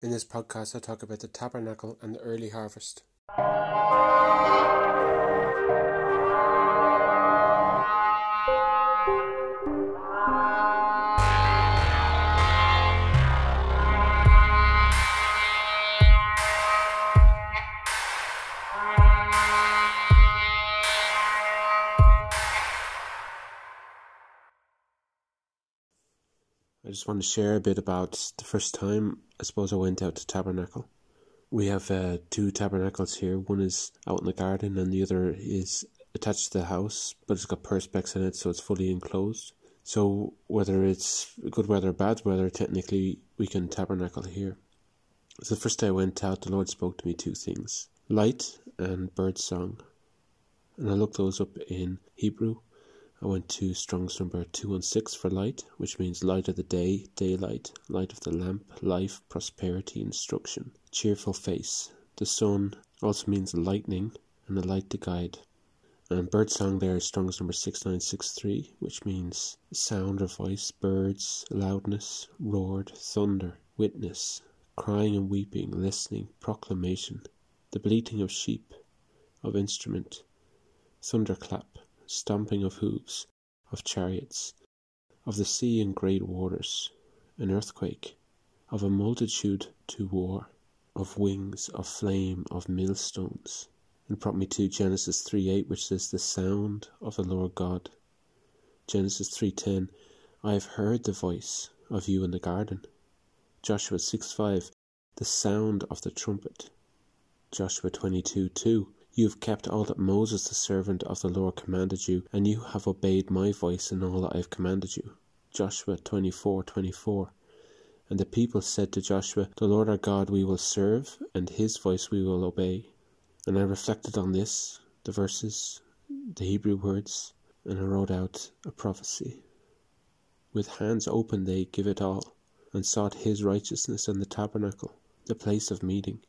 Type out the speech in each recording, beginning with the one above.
In this podcast, I talk about the tabernacle and the early harvest. I just want to share a bit about the first time I suppose I went out to Tabernacle. We have uh, two tabernacles here. One is out in the garden, and the other is attached to the house, but it's got perspex in it, so it's fully enclosed. So whether it's good weather or bad weather, technically we can tabernacle here. So the first day I went out, the Lord spoke to me two things: light and bird song. And I looked those up in Hebrew, I went to Strong's number 216 for light, which means light of the day, daylight, light of the lamp, life, prosperity, instruction, cheerful face. The sun also means lightning and the light to guide. And bird song there is Strong's number 6963, which means sound or voice, birds, loudness, roared, thunder, witness, crying and weeping, listening, proclamation, the bleating of sheep, of instrument, thunderclap, stamping of hoofs, of chariots, of the sea and great waters, an earthquake, of a multitude to war, of wings, of flame, of millstones. And brought me to Genesis 3 8, which says, The sound of the Lord God. Genesis 3.10, I have heard the voice of you in the garden. Joshua 6 5, the sound of the trumpet. Joshua 22 2, you have kept all that Moses the servant of the Lord commanded you, and you have obeyed my voice in all that I have commanded you. Joshua twenty four twenty four. And the people said to Joshua, The Lord our God we will serve, and his voice we will obey. And I reflected on this, the verses, the Hebrew words, and I wrote out a prophecy. With hands open they give it all, and sought his righteousness and the tabernacle, the place of meeting.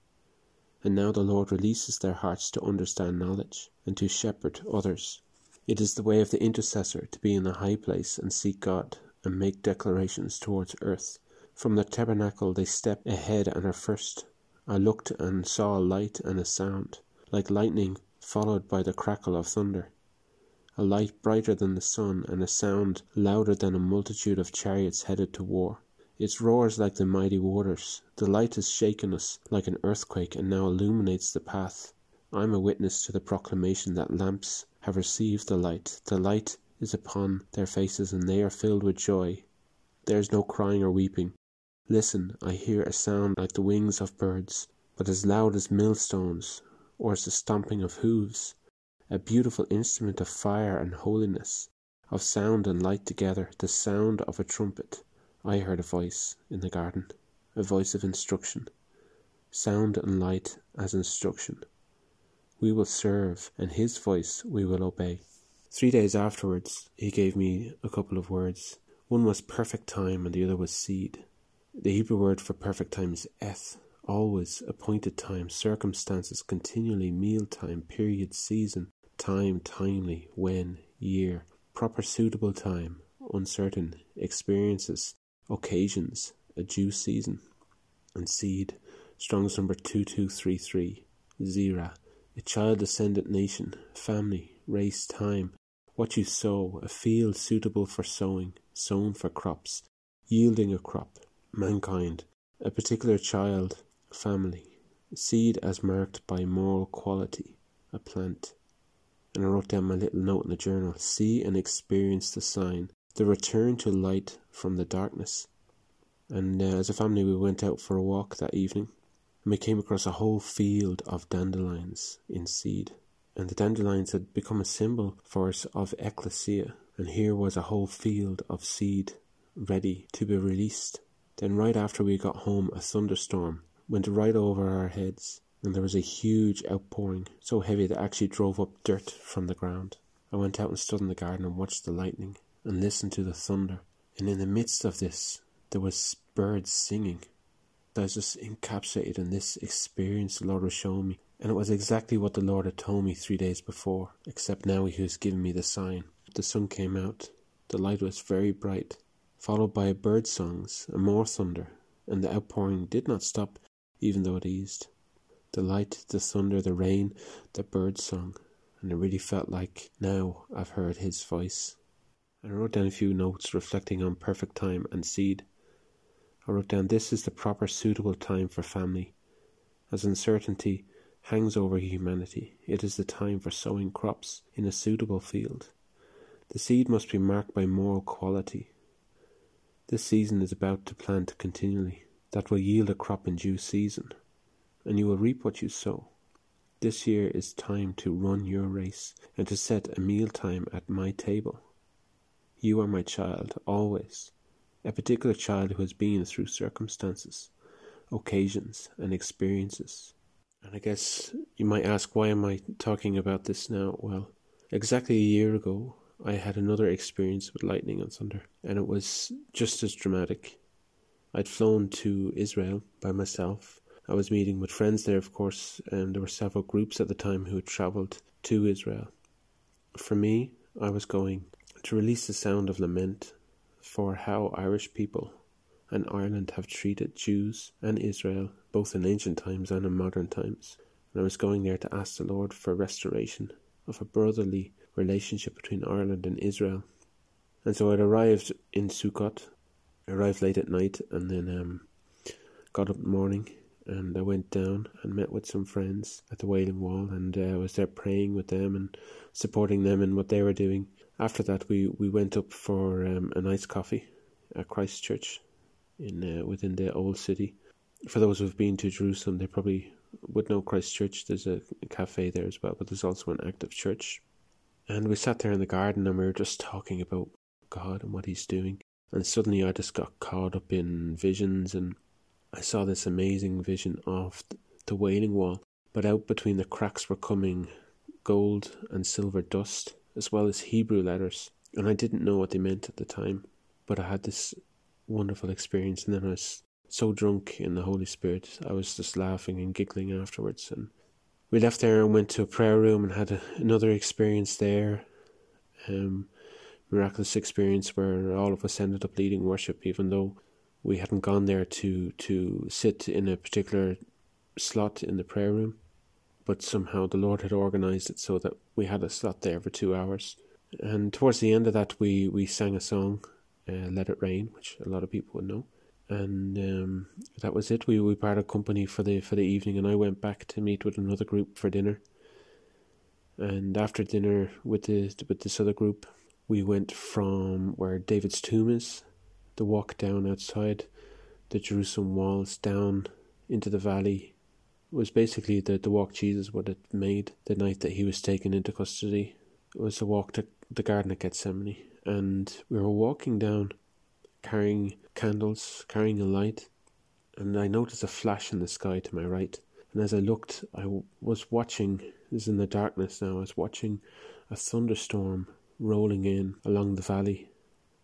And now the Lord releases their hearts to understand knowledge, and to shepherd others. It is the way of the intercessor to be in the high place and seek God, and make declarations towards earth. From the tabernacle they step ahead and are first. I looked and saw a light and a sound, like lightning followed by the crackle of thunder. A light brighter than the sun, and a sound louder than a multitude of chariots headed to war. Its roars like the mighty waters. The light has shaken us like an earthquake and now illuminates the path. I am a witness to the proclamation that lamps have received the light. The light is upon their faces and they are filled with joy. There is no crying or weeping. Listen, I hear a sound like the wings of birds, but as loud as millstones, or as the stamping of hoofs. A beautiful instrument of fire and holiness, of sound and light together, the sound of a trumpet. I heard a voice in the garden, a voice of instruction, sound and light as instruction. We will serve, and his voice we will obey. Three days afterwards, he gave me a couple of words. One was perfect time, and the other was seed. The Hebrew word for perfect time is eth, always, appointed time, circumstances, continually, meal time, period, season, time, timely, when, year, proper, suitable time, uncertain, experiences, occasions, a due season, and seed, Strong's number 2233, Zerah, a child descendant nation, family, race, time, what you sow, a field suitable for sowing, sown for crops, yielding a crop, mankind, a particular child, family, seed as marked by moral quality, a plant. And I wrote down my little note in the journal see and experience the sign the return to light from the darkness. And uh, as a family, we went out for a walk that evening, and we came across a whole field of dandelions in seed. And the dandelions had become a symbol for us of ecclesia, and here was a whole field of seed ready to be released. Then, right after we got home, a thunderstorm went right over our heads, and there was a huge outpouring, so heavy that actually drove up dirt from the ground. I went out and stood in the garden and watched the lightning and listened to the thunder. And in the midst of this, there was birds singing. I was just encapsulated in this experience the Lord was showing me. And it was exactly what the Lord had told me three days before, except now He was giving me the sign. The sun came out. The light was very bright, followed by bird songs and more thunder, and the outpouring did not stop, even though it eased. The light, the thunder, the rain, the bird song, and it really felt like now I've heard his voice. I wrote down a few notes reflecting on perfect time and seed. I wrote down this is the proper suitable time for family. As uncertainty hangs over humanity, it is the time for sowing crops in a suitable field. The seed must be marked by moral quality. This season is about to plant continually, that will yield a crop in due season, and you will reap what you sow. This year is time to run your race and to set a meal time at my table. You are my child, always, a particular child who has been through circumstances, occasions, and experiences. And I guess you might ask, why am I talking about this now? Well, exactly a year ago, I had another experience with lightning and thunder, and it was just as dramatic. I'd flown to Israel by myself. I was meeting with friends there, of course, and there were several groups at the time who had travelled to Israel. For me, I was going to release the sound of lament for how Irish people and Ireland have treated Jews and Israel, both in ancient times and in modern times. And I was going there to ask the Lord for restoration of a brotherly relationship between Ireland and Israel. And so I'd arrived in Sukkot, arrived late at night, and then um, got up in the morning and I went down and met with some friends at the Wailing Wall, and uh, was there praying with them and supporting them in what they were doing. After that, we, we went up for um, a nice coffee at Christchurch in uh, within the old city. For those who've been to Jerusalem, they probably would know Christchurch. There's a, cafe there as well, but there's also an active church and we sat there in the garden and we were just talking about God and what He's doing. And suddenly I just got caught up in visions and I saw this amazing vision of the Wailing Wall. But out between the cracks were coming gold and silver dust, as well as Hebrew letters. And I didn't know what they meant at the time. But I had this wonderful experience and then I was so drunk in the Holy Spirit, I was just laughing and giggling afterwards. And we left there and went to a prayer room and had a, another experience there. Um, miraculous experience where all of us ended up leading worship, even though we hadn't gone there to to sit in a particular slot in the prayer room. But somehow the Lord had organized it so that we had a slot there for two hours. And towards the end of that, we, we sang a song, uh, Let It Rain, which a lot of people would know and um, that was it. We we parted company for the for the evening, and I went back to meet with another group for dinner. And after dinner with the with this other group, we went from where David's tomb is, the walk down outside the Jerusalem walls down into the valley. Was basically the the walk Jesus would have made the night that he was taken into custody. It was a walk to the Garden of Gethsemane, and we were walking down carrying candles, carrying a light, and I noticed a flash in the sky to my right. And as I looked, I w- was watching, this is in the darkness now, I was watching a thunderstorm rolling in along the valley.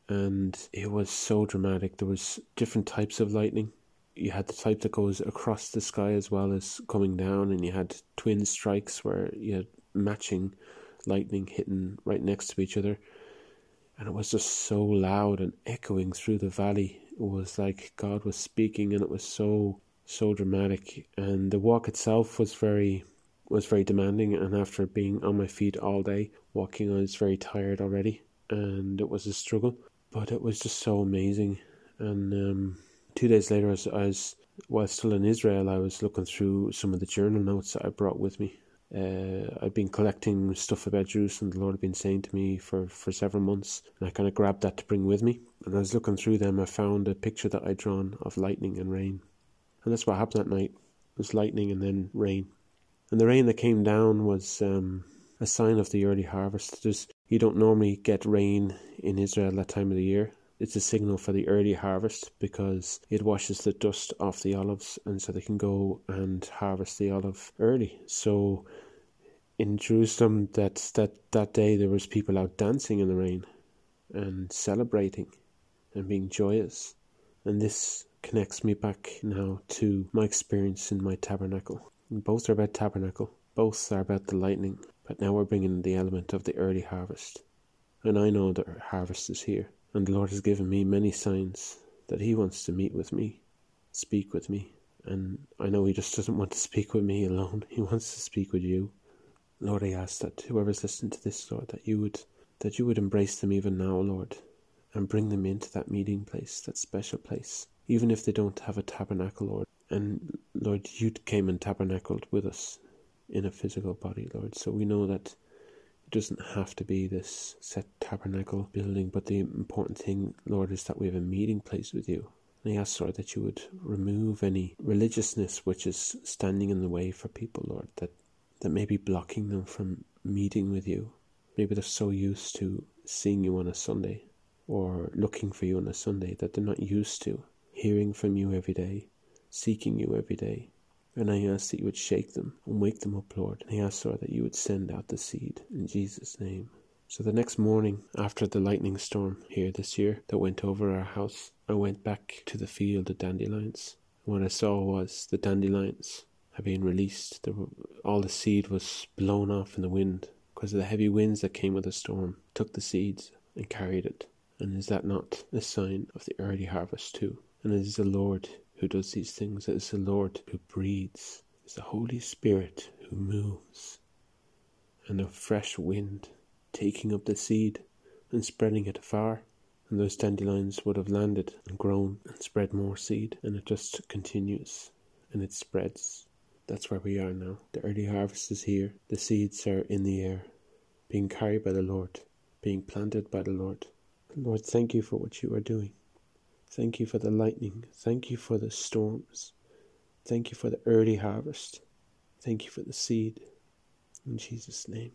And it was so dramatic. There was different types of lightning. You had the type that goes across the sky as well as coming down, and you had twin strikes where you had matching lightning hitting right next to each other and it was just so loud and echoing through the valley. It was like God was speaking, and it was so so dramatic. And the walk itself was very was very demanding. And after being on my feet all day walking, I was very tired already, and it was a struggle. But it was just so amazing. And um, two days later, as I was while still in Israel, I was looking through some of the journal notes that I brought with me uh, I'd been collecting stuff about Jerusalem. The Lord had been saying to me for, for several months, and I kind of grabbed that to bring with me. And I was looking through them, I found a picture that I'd drawn of lightning and rain, and that's what happened that night. It was lightning and then rain, and the rain that came down was um, a sign of the early harvest. There's, you don't normally get rain in Israel that time of the year it's a signal for the early harvest because it washes the dust off the olives and so they can go and harvest the olive early. So in Jerusalem that that, that day there was people out dancing in the rain and celebrating and being joyous. And this connects me back now to my experience in my tabernacle. Both are about tabernacle, both are about the lightning, but now we're bringing the element of the early harvest. And I know that harvest is here. And the Lord has given me many signs that He wants to meet with me. speak with me. And I know He just doesn't want to speak with me alone, He wants to speak with you. Lord, I ask that whoever's listening to this, Lord, that you would that you would embrace them even now, Lord, and bring them into that meeting place, that special place, even if they don't have a tabernacle, Lord. And Lord, you came and tabernacled with us in a physical body, Lord. So we know that doesn't have to be this set tabernacle building, but the important thing, Lord, is that we have a meeting place with you. And I ask, Lord, that you would remove any religiousness which is standing in the way for people, Lord, that, that may be blocking them from meeting with you. Maybe they're so used to seeing you on a Sunday or looking for you on a Sunday that they're not used to hearing from you every day, seeking you every day. And I ask that you would shake them and wake them up, Lord. And I ask, Lord, that you would send out the seed in Jesus' name. So the next morning, after the lightning storm here this year that went over our house, I went back to the field of dandelions. And what I saw was the dandelions had been released. All the seed was blown off in the wind because of the heavy winds that came with the storm. Took the seeds and carried it. And is that not a sign of the early harvest too? And it is the Lord who does these things. It is the Lord who breathes. It is the Holy Spirit who moves. And a fresh wind taking up the seed and spreading it afar. And those dandelions would have landed and grown and spread more seed. And it just continues and it spreads. That's where we are now. The early harvest is here. The seeds are in the air, being carried by the Lord, being planted by the Lord. Lord, thank you for what you are doing. Thank you for the lightning. Thank you for the storms. Thank you for the early harvest. Thank you for the seed. In Jesus' name.